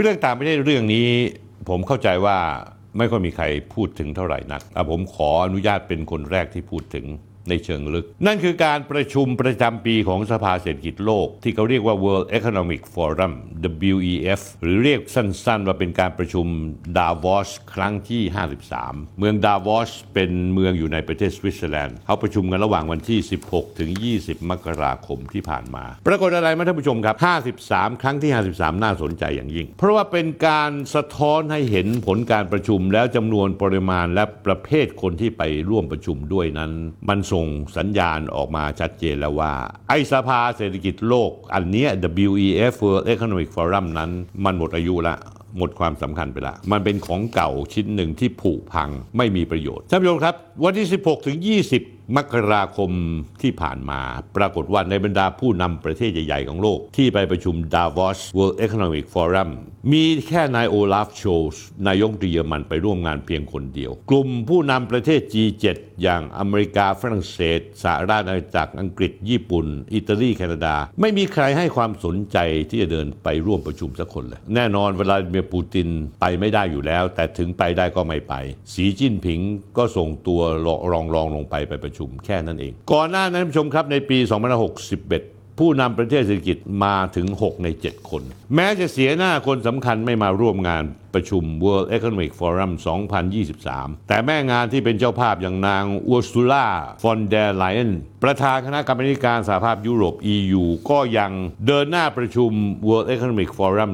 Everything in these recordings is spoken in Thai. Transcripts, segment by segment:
เรื่องต่างประเทศเรื่องนี้ ผมเข้าใจว่าไม่ค่อยมีใครพูดถึงเท่าไหร่นักอ่ผมขออนุญาตเป็นคนแรกที่พูดถึง ในเชิงลึก นั่นคือการประชุมประจำปีของสภาเศรษฐกิจโลก ที่เขาเรียกว่า World Economic Forum WEF หรือเรียกสั้นๆ ว่าเป็นการประชุมดาวอสครั้งที่ 53 เมืองดาวอสเป็นเมืองอยู่ในประเทศสวิตเซอร์แลนด์เขาประชุมกันระหว่างวันที่ 16 ถึง 20 มกราคมที่ผ่านมา ปรากฏอะไรไหมท่านผู้ชมครับ 53 ครั้งที่ 53 น่าสนใจอย่างยิ่ง เพราะว่าเป็นการสะท้อนให้เห็นผลการประชุมแล้วจำนวนปริมาณและประเภทคนที่ไปร่วมประชุมด้วยนั้น มันส่งสัญญาณออกมาชัดเจนแล้วว่า ไอ้สภาเศรษฐกิจโลก อันเนี้ย WEF World Economic Forum นั้น มันหมดอายุละหมดความสำคัญไปละ มันเป็นของเก่าชิ้นหนึ่งที่ผุพังไม่มีประโยชน์ท่านผู้ชมครับ วันที่ 16 ถึง 20 มกราคมที่ผ่านมา ปรากฏว่าในบรรดาผู้นำประเทศใหญ่ ๆ ของโลก ที่ไปประชุม Davos World Economic Forum มีแค่นายโอลาฟโชส์นายกเยอรมันไปร่วมงานเพียงคนเดียว กลุ่มผู้นำประเทศ G7 อย่างอเมริกาฝรั่งเศสสหราชอาณาจักรอังกฤษ ญี่ปุ่น อิตาลีแคนาดา ไม่มีใครให้ความสนใจที่จะเดินไปร่วมประชุมสักคนเลย แน่นอนเวลาเมียปูตินไปไม่ได้อยู่แล้ว แต่ถึงไปได้ก็ไม่ไป สีจิ้นผิงก็ส่งตัวรองรองลงไปไปประชุมแค่นั้นเอง ก่อนหน้านั้นท่านผู้ชมครับในปี 2561 ผู้นำประเทศเศรษฐกิจมาถึง 6 ใน 7 คน แม้จะเสียหน้าคนสำคัญไม่มาร่วมงาน ประชุม World Economic Forum 2023 แต่แม่งานที่เป็นเจ้าภาพอย่างนางอูสตูล่าฟอนเดรไลเอนประธานคณะกรรมาธิการสหภาพยุโรป EU ก็ยังเดินหน้าประชุม World Economic Forum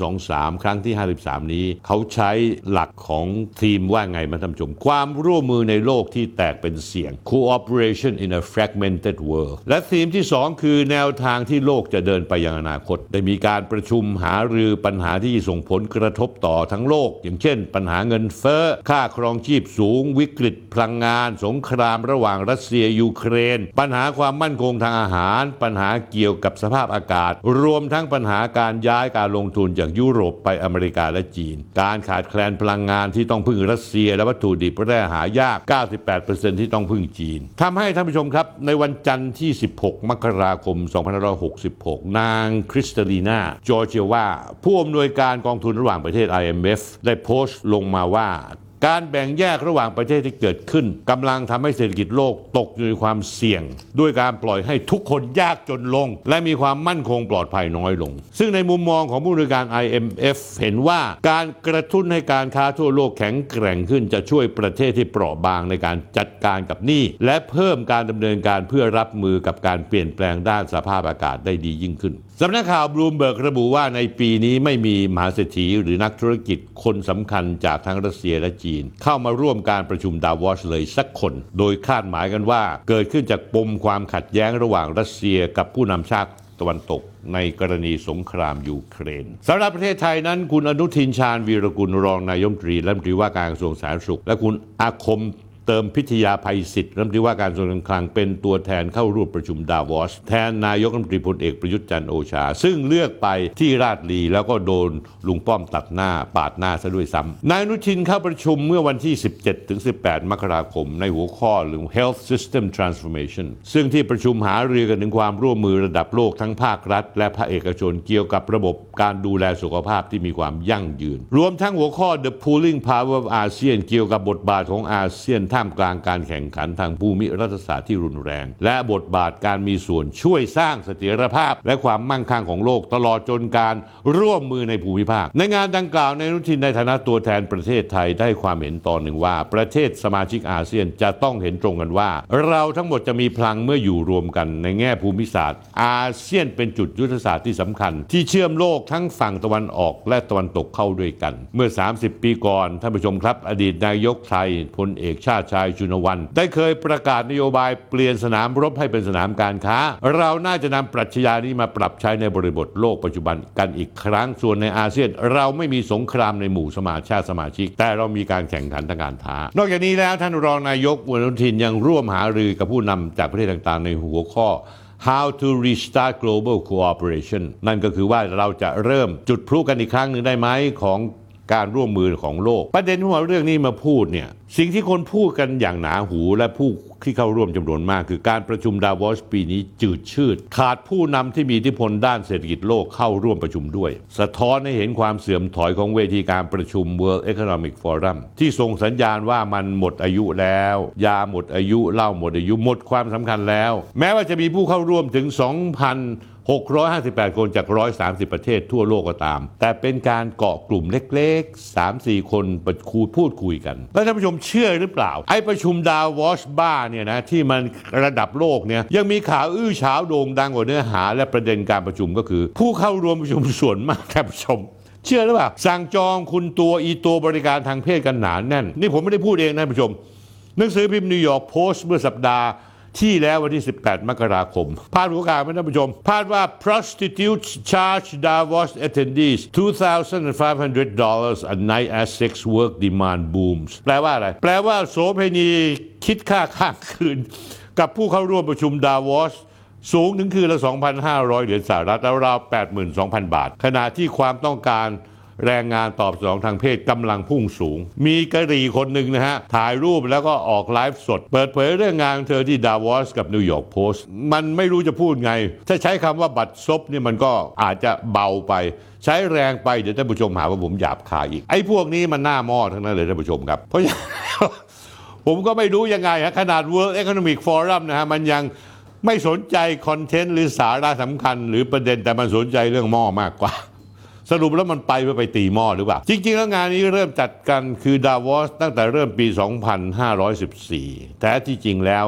2023 ครั้งที่ 53 นี้ เขาใช้หลักของทีมว่าไงมาท่านผู้ชม ความร่วมมือในโลกที่แตกเป็นเสียง Cooperation in a fragmented world และทีมที่ 2 คือแนวทางที่โลกจะเดินไปยังอนาคต ได้มีการประชุมหารือปัญหาที่ส่งผลกระทบต่อทั้งโลก อย่างเช่น ปัญหาเงินเฟ้อ ค่าครองชีพสูง วิกฤตพลังงาน สงครามระหว่างรัสเซียยูเครน ปัญหาความมั่นคงทางอาหาร ปัญหาเกี่ยวกับสภาพอากาศ รวมทั้งปัญหาการย้ายการลงทุนจากยุโรปไปอเมริกาและจีน การขาดแคลนพลังงานที่ต้องพึ่งรัสเซีย และวัตถุดิบแร่หายาก 98%ที่ต้องพึ่งจีนทำให้ท่านผู้ชมครับ ในวันจันทร์ที่ 16 มกราคม 2566 นางคริสตลีนาจอร์เจียวาผู้อำนวยการกองทุนระหว่างประเทศ IMF ได้โพสต์ลงมาว่า การแบ่งแยกระหว่างประเทศที่เกิดขึ้นกำลังทำให้เศรษฐกิจโลกตกอยู่ในความเสี่ยง ด้วยการปล่อยให้ทุกคนยากจนลง และมีความมั่นคงปลอดภัยน้อยลง ซึ่งในมุมมองของผู้บริหาร IMF เห็นว่าการกระตุ้นให้การค้าทั่วโลกแข็งแกร่งขึ้นจะช่วยประเทศที่เปราะบางในการจัดการกับหนี้และเพิ่มการดำเนินการเพื่อรับมือกับการเปลี่ยนแปลงด้านสภาพอากาศได้ดียิ่งขึ้น สำนักข่าวบลูมเบิร์กระบุว่าในปีนี้ไม่มีมหาเศรษฐีหรือนักธุรกิจคนสำคัญจากทั้งรัสเซียและจีน เข้ามาร่วมการประชุมดาวอสเลยสักคน โดยคาดหมายกันว่า เกิดขึ้นจากปมความขัดแย้งระหว่างรัสเซียกับผู้นำชาติตะวันตกในกรณีสงครามยูเครนสำหรับประเทศไทยนั้น คุณอนุทินชาญวีรกุลรองนายมนตรีและรัฐมนตรีว่าการกระทรวงสาธารณสุข และคุณอาคม เติมพิทยาภัยศิษย์รัฐมนตรีว่าการกระทรวงการคลังเป็นตัวแทนเข้าร่วมประชุมดาวอส แทนนายกรัฐมนตรีพลเอกประยุทธ์จันทร์โอชา ซึ่งเลือกไปที่ราชลีแล้วก็โดนลุงป้อมตัดหน้าปาดหน้าซะด้วยซ้ำนายนุชินเข้าประชุมเมื่อวันที่ 17ถึง18 มกราคม ในหัวข้อหรือ Health System Transformation ซึ่งที่ประชุมหารือกันถึงความร่วมมือระดับโลกทั้งภาครัฐ และภาคเอกชนเกี่ยวกับระบบการดูแลสุขภาพที่มีความยั่งยืน รวมทั้งหัวข้อ The Pooling Power of ASEAN เกี่ยวกับบทบาทของอาเซียนท่าามกลางการแข่งขันทางภูมิรัฐศาสตร์ที่รุนแรง และบทบาทการมีส่วนช่วยสร้างเสถียรภาพ และความมั่งคั่งของโลกตลอดจนการร่วมมือในภูมิภาค ในงานดังกล่าวในายอนุทินในฐานะตัวแทนประเทศไทยได้ความเห็นตอนหนึ่งว่า ประเทศสมาชิกอาเซียนจะต้องเห็นตรงกันว่า เราทั้งหมดจะมีพลังเมื่ออยู่รวมกันในแง่ภูมิศาสตร์ อาเซียนเป็นจุดยุทธศาสตร์ที่สำคัญ ที่เชื่อมโลกทั้งฝั่งตะวันออกและตะวันตกเข้าด้วยกัน เมื่อ 30 ปีก่อนท่านผู้ชมครับ อดีตนายกไทยพลเอกชาติชายชุนวัน ได้เคยประกาศนโยบายเปลี่ยนสนามรบให้เป็นสนามการค้า เราน่าจะนำปรัชญานี้มาปรับใช้ในบริบทโลกปัจจุบันกันอีกครั้งส่วนในอาเซียน เราไม่มีสงครามในหมู่สมาชาติสมาชิก แต่เรามีการแข่งขันทางการค้า นอกจากนี้แล้วท่านรองนายกอนุทินยังร่วมหารือกับผู้นำจากประเทศต่างๆ ในหัวข้อ How to restart global cooperation นั่นก็คือว่าเราจะเริ่มจุดพลุกันอีกครั้งหนึ่งได้ไหมของ การร่วมมือของโลก ประเด็นที่ว่าเรื่องนี้มาพูดเนี่ยสิ่งที่คนพูดกันอย่างหนาหูและผู้ที่เข้าร่วมจำนวนมาก คือการประชุมดาวอสปีนี้จืดชืด ขาดผู้นำที่มีอิทธิพลด้านเศรษฐกิจโลกเข้าร่วมประชุมด้วย สะท้อนให้เห็นความเสื่อมถอยของเวทีการประชุม World Economic Forum ที่ส่งสัญญาณว่ามันหมดอายุแล้ว ยาหมดอายุเหล้าหมดอายุหมดความสำคัญแล้ว แม้ว่าจะมีผู้เข้าร่วมถึง 2,000 658 คนจาก 130 ประเทศทั่วโลกก็ตาม แต่เป็นการเกาะกลุ่มเล็กๆ 3-4 คนประคุยพูดคุยกัน แล้วท่านผู้ชมเชื่อหรือเปล่า ไอ้ประชุมดาววอชบ้าเนี่ยนะที่มันระดับโลกเนี่ยยังมีข่าวอื้อฉาวโด่งดังกว่าเนื้อหา และประเด็นการประชุมก็คือ ผู้เข้าร่วมประชุมส่วนมากท่านผู้ชมเชื่อหรือเปล่าสั่งจองคุณตัวอีตัวบริการทางเพศกันหนานแน่น นี่ผมไม่ได้พูดเองนะท่านผู้ชม หนังสือพิมพ์นิวยอร์กโพสต์เมื่อสัปดาห์ ที่แล้ววันที่ 18 มกราคม พาดหัวข่าวไหมท่านผู้ชม พาดว่า prostitutes charge Davos attendees $2,500 a night as sex work demand booms แปลว่าอะไร แปลว่าโสเภณีคิดค่าข้างคืน กับผู้เข้าร่วมประชุมดาวอสสูงถึงคืนละ 2,500 เหรียญสหรัฐราว 82,000 บาท ขณะที่ความต้องการ แรงงานตอบสนองทางเพศกำลังพุ่งสูง มีกะหรี่คนหนึ่งนะฮะ ถ่ายรูปแล้วก็ออกไลฟ์สด เปิดเผยเรื่องงานเธอที่ดาวอสกับนิวยอร์กโพสต์มันไม่รู้จะพูดไง ถ้าใช้คำว่าบัดซบเนี่ยมันก็อาจจะเบาไป ใช้แรงไปเดี๋ยวท่านผู้ชมหาว่าผมหยาบคายอีก ไอ้พวกนี้มันหน้าหม้อทั้งนั้นเลยท่านผู้ชมครับ เพราะฉะนั้นผมก็ไม่รู้ยังไงฮะขนาด World Economic Forum นะฮะมันยังไม่สนใจ content หรือสาระสำคัญ หรือประเด็นแต่มันสนใจเรื่องหม้อมากกว่า สรุปแล้วมันไปเพื่อไปตีหม้อหรือเปล่า จริง ๆ แล้วงานนี้เริ่มจัดกันคือดาวอสตั้งแต่เริ่มปี 2514 แต่ที่จริงแล้ว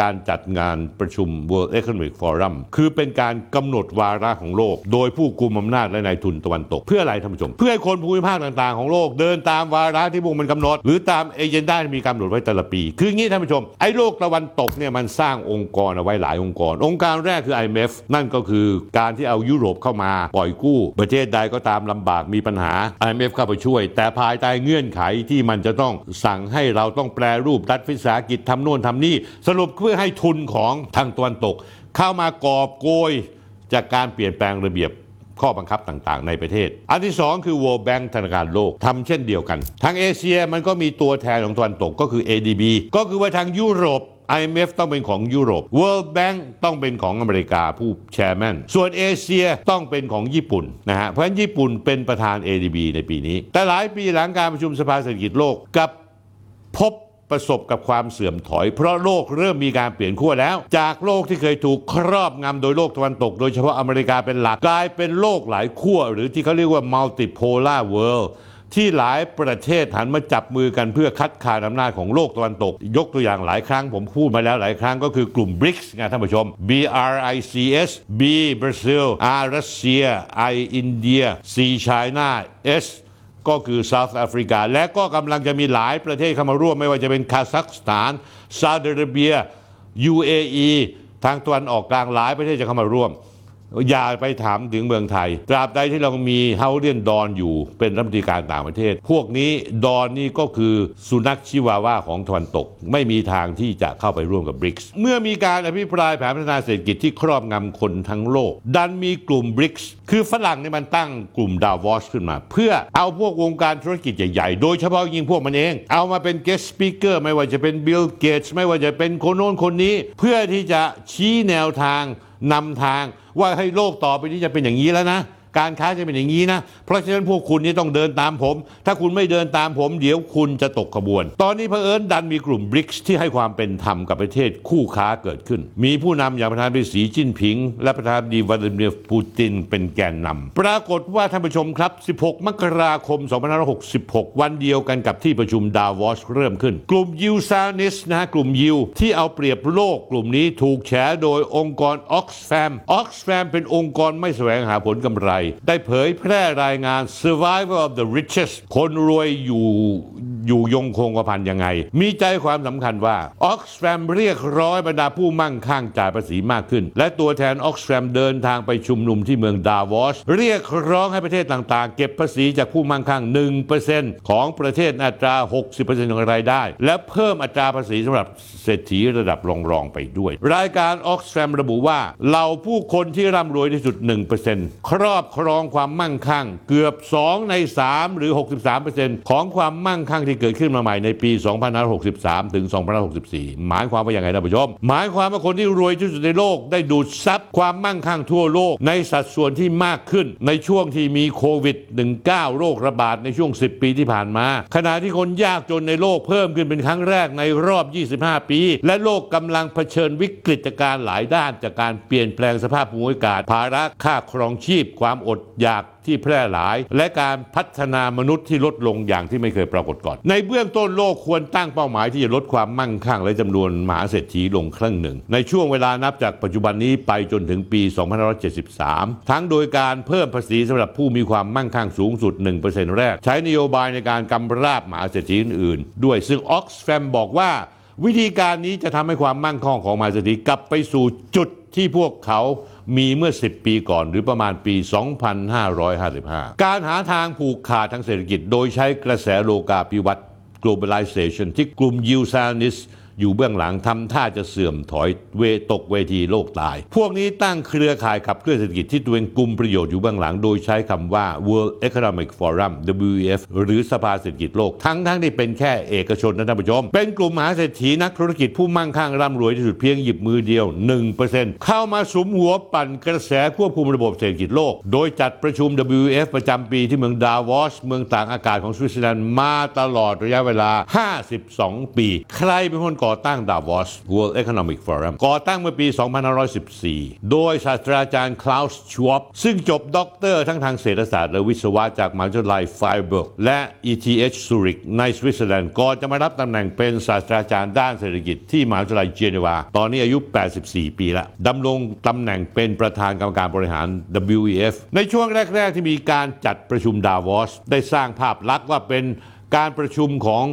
การจัดงานประชุม World Economic Forum คือเป็นการกำหนดวาระของโลก โดยผู้กุมอำนาจและนายทุนตะวันตก เพื่ออะไรท่านผู้ชม เพื่อให้คนภูมิภาคต่างๆของโลก เดินตามวาระที่พวกมันกำหนด หรือตามเอเจนดาที่มีกำหนดไว้แต่ละปี คืองี้ท่านผู้ชม ไอ้โลกตะวันตกเนี่ยมันสร้างองค์กรเอาไว้หลายองค์กร องค์การแรกคือ IMF นั่นก็คือการที่เอายุโรปเข้ามาปล่อยกู้ ประเทศใดก็ตามลำบากมีปัญหา IMF เข้าไปช่วย แต่ภายใต้เงื่อนไขที่มันจะต้องสั่งให้เราต้องแปรรูปรัฐวิสาหกิจทำโน่นทำนี่สรุปเพื่อให้ทุนของทางตะวันตก เข้ามากอบโกยจากการเปลี่ยนแปลงระเบียบข้อบังคับต่างๆ ในประเทศ อันที่สองคือ World Bank ธนาคารโลกทำเช่นเดียวกัน ทางเอเชียมันก็มีตัวแทนของตะวันตกก็คือ ADB ก็คือว่าทางยุโรป IMF ต้องเป็นของยุโรป World Bank ต้องเป็นของอเมริกาผู้แชร์แมนส่วนเอเชียต้องเป็นของญี่ปุ่นนะฮะ เพราะฉะนั้นญี่ปุ่นเป็นประธาน ADB ในปีนี้ แต่หลายปีหลังการประชุมสภาเศรษฐกิจโลกกับพบ ประสบกับความเสื่อมถอย เพราะโลกเริ่มมีการเปลี่ยนขั้วแล้ว จากโลกที่เคยถูกครอบงำโดยโลกตะวันตก โดยเฉพาะอเมริกาเป็นหลักกลายเป็นโลกหลายขั้วหรือที่เขาเรียกว่า multipolar world ที่หลายประเทศหันมาจับมือกันเพื่อคัดค้านอำนาจของโลกตะวันตก ยกตัวอย่างหลายครั้งผมพูดมาแล้วหลายครั้งก็คือกลุ่ม BRICS ไงท่านผู้ชม B R I C S B Brazil R รัสเซีย I อินเดีย C China S ก็คือซาท์แอฟริกา และก็กำลังจะมีหลายประเทศเข้ามาร่วม ไม่ว่าจะเป็นคาซัคสถานซาอุดิอาระเบีย UAE ทางตะวันออกกลางหลายประเทศจะเข้ามาร่วม อย่าไปถามถึงเมืองไทย ตราบใดที่เรามีเฮาเลียนดอนอยู่เป็นรัฐมนตรีการต่างประเทศ พวกนี้ดอนนี่ก็คือสุนัขชิวาว่าของตะวันตก ไม่มีทางที่จะเข้าไปร่วมกับบริกส์เมื่อมีการอภิปรายแผนพัฒนาเศรษฐกิจที่ครอบงำคนทั้งโลก ดันมีกลุ่มบริกส์คือฝรั่งนี่มันตั้งกลุ่มดาวอสขึ้นมา เพื่อเอาพวกวงการธุรกิจใหญ่ๆ โดยเฉพาะยิ่งพวกมันเอง เอามาเป็น guest speaker ไม่ว่าจะเป็นบิลเกตส์ไม่ว่าจะเป็นคนโน้นคนนี้ เพื่อที่จะชี้แนวทางนำทาง ว่าให้โลกต่อไปนี้จะเป็นอย่างนี้แล้วนะ การค้าจะเป็นอย่างนี้นะ เพราะฉะนั้นพวกคุณนี่ต้องเดินตามผม ถ้าคุณไม่เดินตามผม เดี๋ยวคุณจะตกขบวน ตอนนี้เผอิญดันมีกลุ่มบริกส์ที่ให้ความเป็นธรรมกับประเทศคู่ค้าเกิดขึ้น มีผู้นำอย่างประธานาธิบดีสีจิ้นผิง และประธานาธิบดีวลาดิเมียร์ปูตินเป็นแกนนำปรากฏว่าท่านผู้ชมครับ 16 มกราคม 2566 วันเดียวกันกับที่ประชุมดาวอสเริ่มขึ้น กลุ่มยิวซานิสนะฮะกลุ่มยิวที่เอาเปรียบโลกกลุ่มนี้ถูกแฉโดยองค์กร Oxfam Oxfam เป็นองค์กรไม่แสวงหาผลกำไรได้เผยแพร่รายงาน Survival of the Richest คนรวยอยู่อยู่ยงคงกระพันยังไง มีใจความสำคัญว่าออกซแฟมเรียกร้อยบรรดาผู้มั่งคั่งจ่ายภาษีมากขึ้น และตัวแทนออกซแฟมเดินทางไปชุมนุมที่เมืองดาวอสเรียกร้องให้ประเทศต่างๆ เก็บภาษีจากผู้มั่งคั่ง 1%ของประเทศอัตรา 60%ของรายได้ และเพิ่มอัตราภาษีสำหรับเศรษฐีระดับรองๆไปด้วย รายการออกซแฟมระบุว่าเหล่าผู้คนที่ร่ำรวยที่สุด 1%ครอบครองความมั่งคั่ง เกือบ 2 ใน 3 หรือ 63%ของความมั่งคั่งที่เกิดขึ้นมาใหม่ในปี 2563 ถึง 2564 หมายความว่าอย่างไรท่านผู้ชม หมายความว่าคนที่รวยที่สุดในโลกได้ดูดซับความมั่งคั่งทั่วโลก ในสัดส่วนที่มากขึ้นในช่วงที่มีโควิด -19 โรคระบาดในช่วง 10 ปีที่ผ่านมา ขณะที่คนยากจนในโลกเพิ่มขึ้นเป็นครั้งแรกในรอบ 25 ปี และโลกกำลังเผชิญวิกฤตการณ์หลายด้านจากการเปลี่ยนแปลงสภาพภูมิอากาศภาระค่าครองชีพความอดอยากที่แพร่หลาย และการพัฒนามนุษย์ที่ลดลงอย่างที่ไม่เคยปรากฏก่อน ในเบื้องต้นโลกควรตั้งเป้าหมายที่จะลดความมั่งคั่งและจำนวนมหาเศรษฐีลงครึ่งหนึ่ง ในช่วงเวลานับจากปัจจุบันนี้ไปจนถึงปี 2573 ทั้งโดยการเพิ่มภาษีสำหรับผู้มีความมั่งคั่งสูงสุด 1%แรก ใช้นโยบายในการกำราบมหาเศรษฐีอื่นๆ ด้วยซึ่งออกซแฟมบอกว่า วิธีการนี้จะทำให้ความมั่งคั่งของมหาเศรษฐีกลับไปสู่จุด ที่พวกเขามีเมื่อ 10 ปีก่อนหรือประมาณปี 2555 การหาทางผูกขาดทางเศรษฐกิจ โดยใช้กระแสโลกาภิวัตน์ globalization ที่กลุ่มยิวซานิส อยู่เบื้องหลังทำท่าจะเสื่อมถอยเวตกเวทีโลกตาย พวกนี้ตั้งเครือข่ายขับเคลื่อนเศรษฐกิจที่ตัวเองกลุ่มประโยชน์อยู่เบื้องหลัง โดยใช้คำว่า World Economic Forum WEF หรือสภาเศรษฐกิจโลกทั้งทั้งที่เป็นแค่เอกชนนะท่านผู้ชม เป็นกลุ่มมหาเศรษฐีนักธุรกิจผู้มั่งคั่งร่ำรวยที่สุดเพียงหยิบมือเดียว 1%เข้ามาสุมหัวปั่นกระแสควบคุมระบบเศรษฐกิจโลก โดยจัดประชุม WEF ประจำปีที่เมืองดาวอสเมืองตากอากาศของสวิตเซอร์แลนด์มาตลอดระยะเวลา 52 ปี ใครเป็นคนก่อ่อตั้งดาวอส World Economic Forum ก่อตั้งเมื่อปี 2514 โดยศาสตราจารย์คลาวส์ชวาบซึ่งจบด็อกเตอร์ทั้งทางเศรษฐศาสตร์และวิศวะจากมหาวิทยาลัยไฟเบิร์กและ ETH Zurich ในสวิตเซอร์แลนด์ก่อนจะมารับตำแหน่งเป็นศาสตราจารย์ด้านเศรษฐกิจที่มหาวิทยาลัยเจนีวา ตอนนี้อายุ 84 ปีละดำรงตำแหน่งเป็นประธานกรรมการบริหาร WEF ในช่วงแรก ๆ ที่มีการจัดประชุมดาวอส ได้สร้างภาพลักษณ์ว่าเป็นการประชุมของ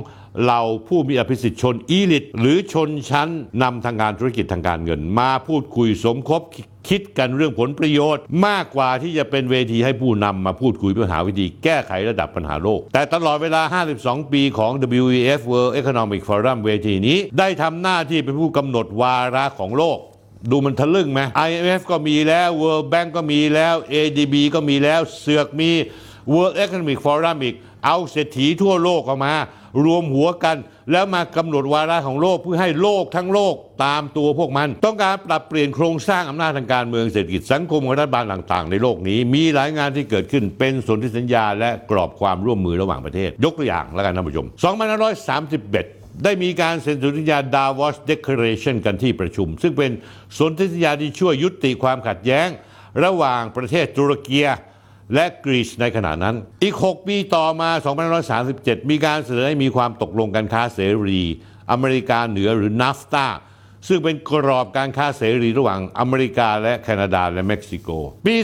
เหล่าผู้มีอภิสิทธิ์ชน elite หรือชนชั้นนำทางการธุรกิจทางการเงิน มาพูดคุยสมคบคิดกันเรื่องผลประโยชน์ มากกว่าที่จะเป็นเวทีให้ผู้นำมาพูดคุยเพื่อหาวิธีแก้ไขระดับปัญหาโลก แต่ตลอดเวลา 52 ปีของ WEF World Economic Forum เวทีนี้ ได้ทำหน้าที่เป็นผู้กำหนดวาระของโลกดูมันทะลึ่งไหม IMF ก็มีแล้ว World Bank ก็มีแล้ว ADB ก็มีแล้ว เสือกมี World Economic Forum อีก เอาเศรษฐีทั่วโลกออกมา รวมหัวกัน แล้วมากำหนดวาระของโลกเพื่อให้โลกทั้งโลกตามตัวพวกมัน ต้องการปรับเปลี่ยนโครงสร้างอำนาจทางการเมืองเศรษฐกิจสังคมของรัฐบาลต่างๆ ในโลกนี้ มีหลายงานที่เกิดขึ้นเป็นสนธิสัญญา และกรอบความร่วมมือระหว่างประเทศ ยกตัวอย่างแล้วกันท่านผู้ชม2531ได้มีการเซ็นสนธิสัญญา Davos Declaration กันที่ประชุม ซึ่งเป็นสนธิสัญญาที่ช่วยยุติความขัดแย้ง ระหว่างประเทศตุรกี และกรีซในขณะนั้น อีก 6 ปีต่อมา2537 มีการเสนอให้มีความตกลงการค้าเสรี อเมริกาเหนือหรือนาฟตาซึ่งเป็นกรอบการค้าเสรีระหว่างอเมริกาและแคนาดาและเม็กซิโก ปี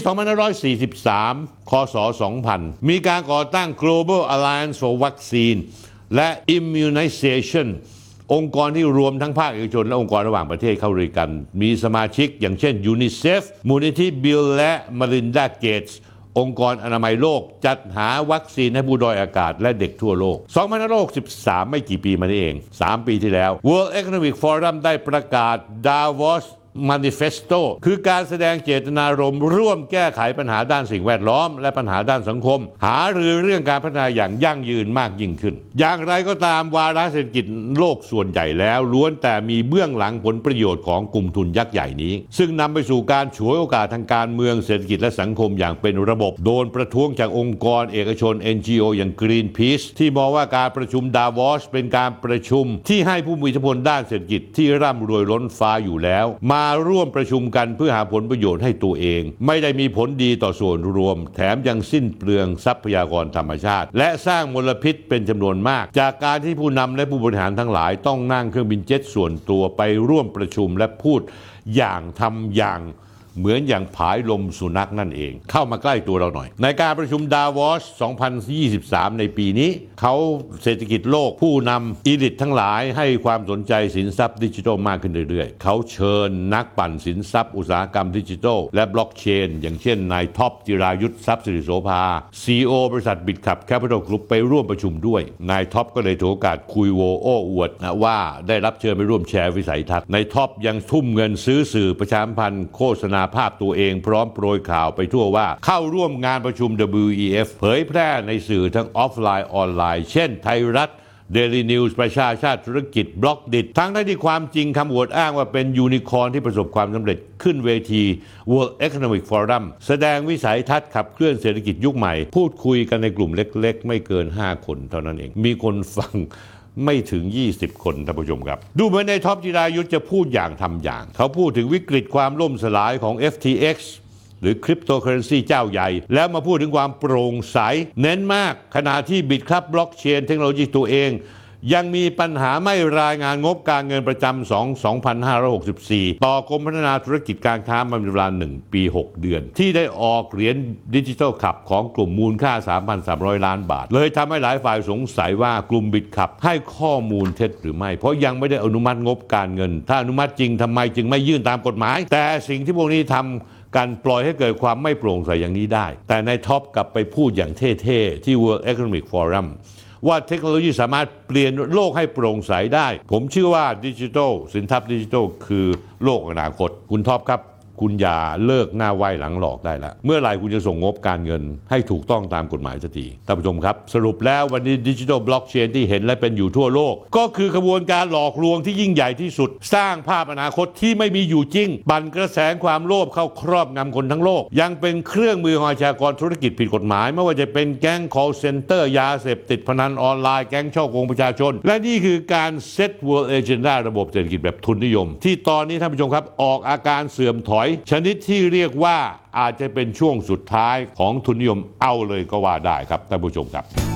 2543 คศ 2000 มีการก่อตั้ง Global Alliance for Vaccine และ Immunization องค์กรที่รวมทั้งภาคเอกชนและองค์กรระหว่างประเทศเข้าด้วยกัน มีสมาชิกอย่างเช่นยูนิเซฟมูลนิธิบิลและเมลินดาเกตส์ องค์กรอนามัยโลกจัดหาวัคซีนให้ผู้ด้อยโอกาสและเด็กทั่วโลก 2563 ไม่กี่ปีมานี้เอง 3 ปีที่แล้ว World Economic Forum ได้ประกาศ Davos Manifesto คือการแสดงเจตนารมณ์ร่วมแก้ไขปัญหาด้านสิ่งแวดล้อม และปัญหาด้านสังคม หารือเรื่องการพัฒนาอย่างยั่งยืนมากยิ่งขึ้น อย่างไรก็ตามวาระเศรษฐกิจโลกส่วนใหญ่แล้ว ล้วนแต่มีเบื้องหลังผลประโยชน์ของกลุ่มทุนยักษ์ใหญ่นี้ ซึ่งนำไปสู่การฉวยโอกาสทางการเมืองเศรษฐกิจและสังคมอย่างเป็นระบบ โดนประท้วงจากองค์กรเอกชน NGO อย่าง Greenpeace ที่มองว่าการประชุมดาวอสเป็นการประชุม ที่ให้ผู้มีอิทธิพลด้านเศรษฐกิจที่ร่ำรวยล้นฟ้าอยู่แล้วมาาร่วมประชุมกันเพื่อหาผลประโยชน์ให้ตัวเอง ไม่ได้มีผลดีต่อส่วนรวม แถมยังสิ้นเปลืองทรัพยากรธรรมชาติ และสร้างมลพิษเป็นจำนวนมาก จากการที่ผู้นำและผู้บริหารทั้งหลาย ต้องนั่งเครื่องบินเจ็ตส่วนตัวไปร่วมประชุมและพูดอย่างทำอย่าง เหมือนอย่างผายลมสุนัขนั่นเอง เข้ามาใกล้ตัวเราหน่อย ในการประชุมดาวอส 2023 ในปีนี้ เขาเศรษฐกิจโลกผู้นำ elite ทั้งหลายให้ความสนใจสินทรัพย์ดิจิทัลมากขึ้นเรื่อยๆ เขาเชิญนักปั่นสินทรัพย์อุตสาหกรรมดิจิทัล และบล็อกเชน อย่างเช่นนายท็อปจิรายุทธทรัพย์สิริโสภา CEO บริษัทบิตคับแคปิตอลกรุ๊ปไปร่วมประชุมด้วย นายท็อปก็เลยถือโอกาสคุยโวโอ้อวดนะว่าได้รับเชิญไปร่วมแชร์วิสัยทัศน์นายท็อปยังทุ่มเงินซื้อสื่อประชาสัมพันธ์โฆษณาภาพตัวเองพร้อมโปรยข่าวไปทั่วว่า เข้าร่วมงานประชุม WEF เผยแพร่ในสื่อทั้งออฟไลน์ออนไลน์ เช่นไทยรัฐ เดลี่นิวส์ประชาชาติธุรกิจบล็อกดิทั้งที่ความจริงคำอวดอ้างว่าเป็นยูนิคอร์นที่ประสบความสำเร็จขึ้นเวที World Economic Forum แสดงวิสัยทัศน์ขับเคลื่อนเศรษฐกิจยุคใหม่ พูดคุยกันในกลุ่มเล็กๆ ไม่เกิน 5 คนเท่านั้นเอง มีคนฟังไม่ถึง 20 คนท่านผู้ชมครับ ดูเหมือนนายท็อปจิรายุทธจะพูดอย่างทำอย่าง เขาพูดถึงวิกฤตความล่มสลายของ FTX หรือคริปโตเคอเรนซีเจ้าใหญ่ แล้วมาพูดถึงความโปร่งใส เน้นมากขณะที่บิตคับบล็อกเชนเทคโนโลยีตัวเอง ยังมีปัญหาไม่รายงานงบการเงินประจำ ปี 2564 ต่อกรมพัฒนาธุรกิจการค้ามาเป็นเวลา1 ปี 6 เดือน ที่ได้ออกเหรียญดิจิทัลขับของกลุ่มมูลค่า 3,300 ล้านบาท เลยทำให้หลายฝ่ายสงสัยว่ากลุ่มบิตขับให้ข้อมูลเท็จหรือไม่ เพราะยังไม่ได้อนุมัติงบการเงิน ถ้าอนุมัติจริงทำไมจึงไม่ยื่นตามกฎหมาย แต่สิ่งที่พวกนี้ทำ การปล่อยให้เกิดความไม่โปร่งใสอย่างนี้ได้ แต่ในท็อปกลับไปพูดอย่างเท่ๆ ที่ World Economic Forum ว่าเทคโนโลยีสามารถเปลี่ยนโลกให้โปร่งใสได้ ผมเชื่อว่าดิจิทัลสินทรัพย์ดิจิทัลคือโลกอนาคต คุณท็อปครับ คุณอย่าเลิกหน้าไหวหลังหลอกได้แล้วเมื่อไหร่คุณจะส่งงบการเงิน ให้ถูกต้องตามกฎหมายสักทีท่านผู้ชมครับ สรุปแล้ววันนี้ดิจิทัลบล็อกเชนที่เห็นและเป็นอยู่ทั่วโลก ก็คือขบวนการหลอกลวงที่ยิ่งใหญ่ที่สุด สร้างภาพอนาคตที่ไม่มีอยู่จริง บั่นกระแสความโลภเข้าครอบงำคนทั้งโลก ยังเป็นเครื่องมือของอาชญากรธุรกิจผิดกฎหมาย ไม่ว่าจะเป็นแก๊ง call center ยาเสพติดพนันออนไลน์แก๊งช่อโกงประชาชน และนี่คือการเซต world agenda ระบบเศรษฐกิจแบบทุนนิยม ที่ตอนนี้ท่านผู้ชมครับออกอาการเสื่อมถอยชนิดที่เรียกว่าอาจจะเป็นช่วงสุดท้ายของทุนนิยมเอาเลยก็ว่าได้ครับท่านผู้ชมครับ